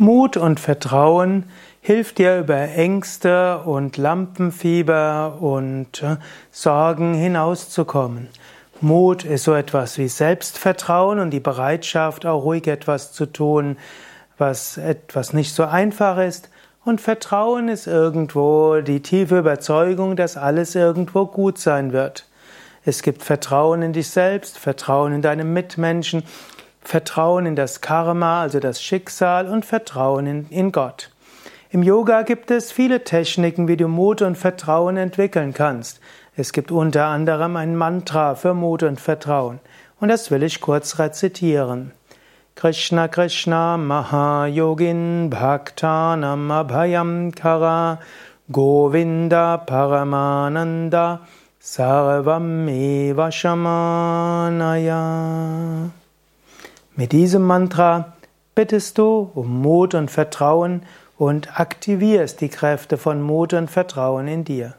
Mut und Vertrauen hilft dir über Ängste und Lampenfieber und äh, Sorgen hinauszukommen. Mut ist so etwas wie Selbstvertrauen und die Bereitschaft, auch ruhig etwas zu tun, was etwas nicht so einfach ist. Und Vertrauen ist irgendwo die tiefe Überzeugung, dass alles irgendwo gut sein wird. Es gibt Vertrauen in dich selbst, Vertrauen in deine Mitmenschen, Vertrauen in das Karma, also das Schicksal und Vertrauen in, in Gott. Im Yoga gibt es viele Techniken, wie du Mut und Vertrauen entwickeln kannst. Es gibt unter anderem ein Mantra für Mut und Vertrauen. Und das will ich kurz rezitieren. Krishna Krishna Mahayogin Bhaktanam Abhayam Kara Govinda Paramananda Sarvam Eva Shamanaya mit diesem Mantra bittest du um Mut und Vertrauen und aktivierst die Kräfte von Mut und Vertrauen in dir.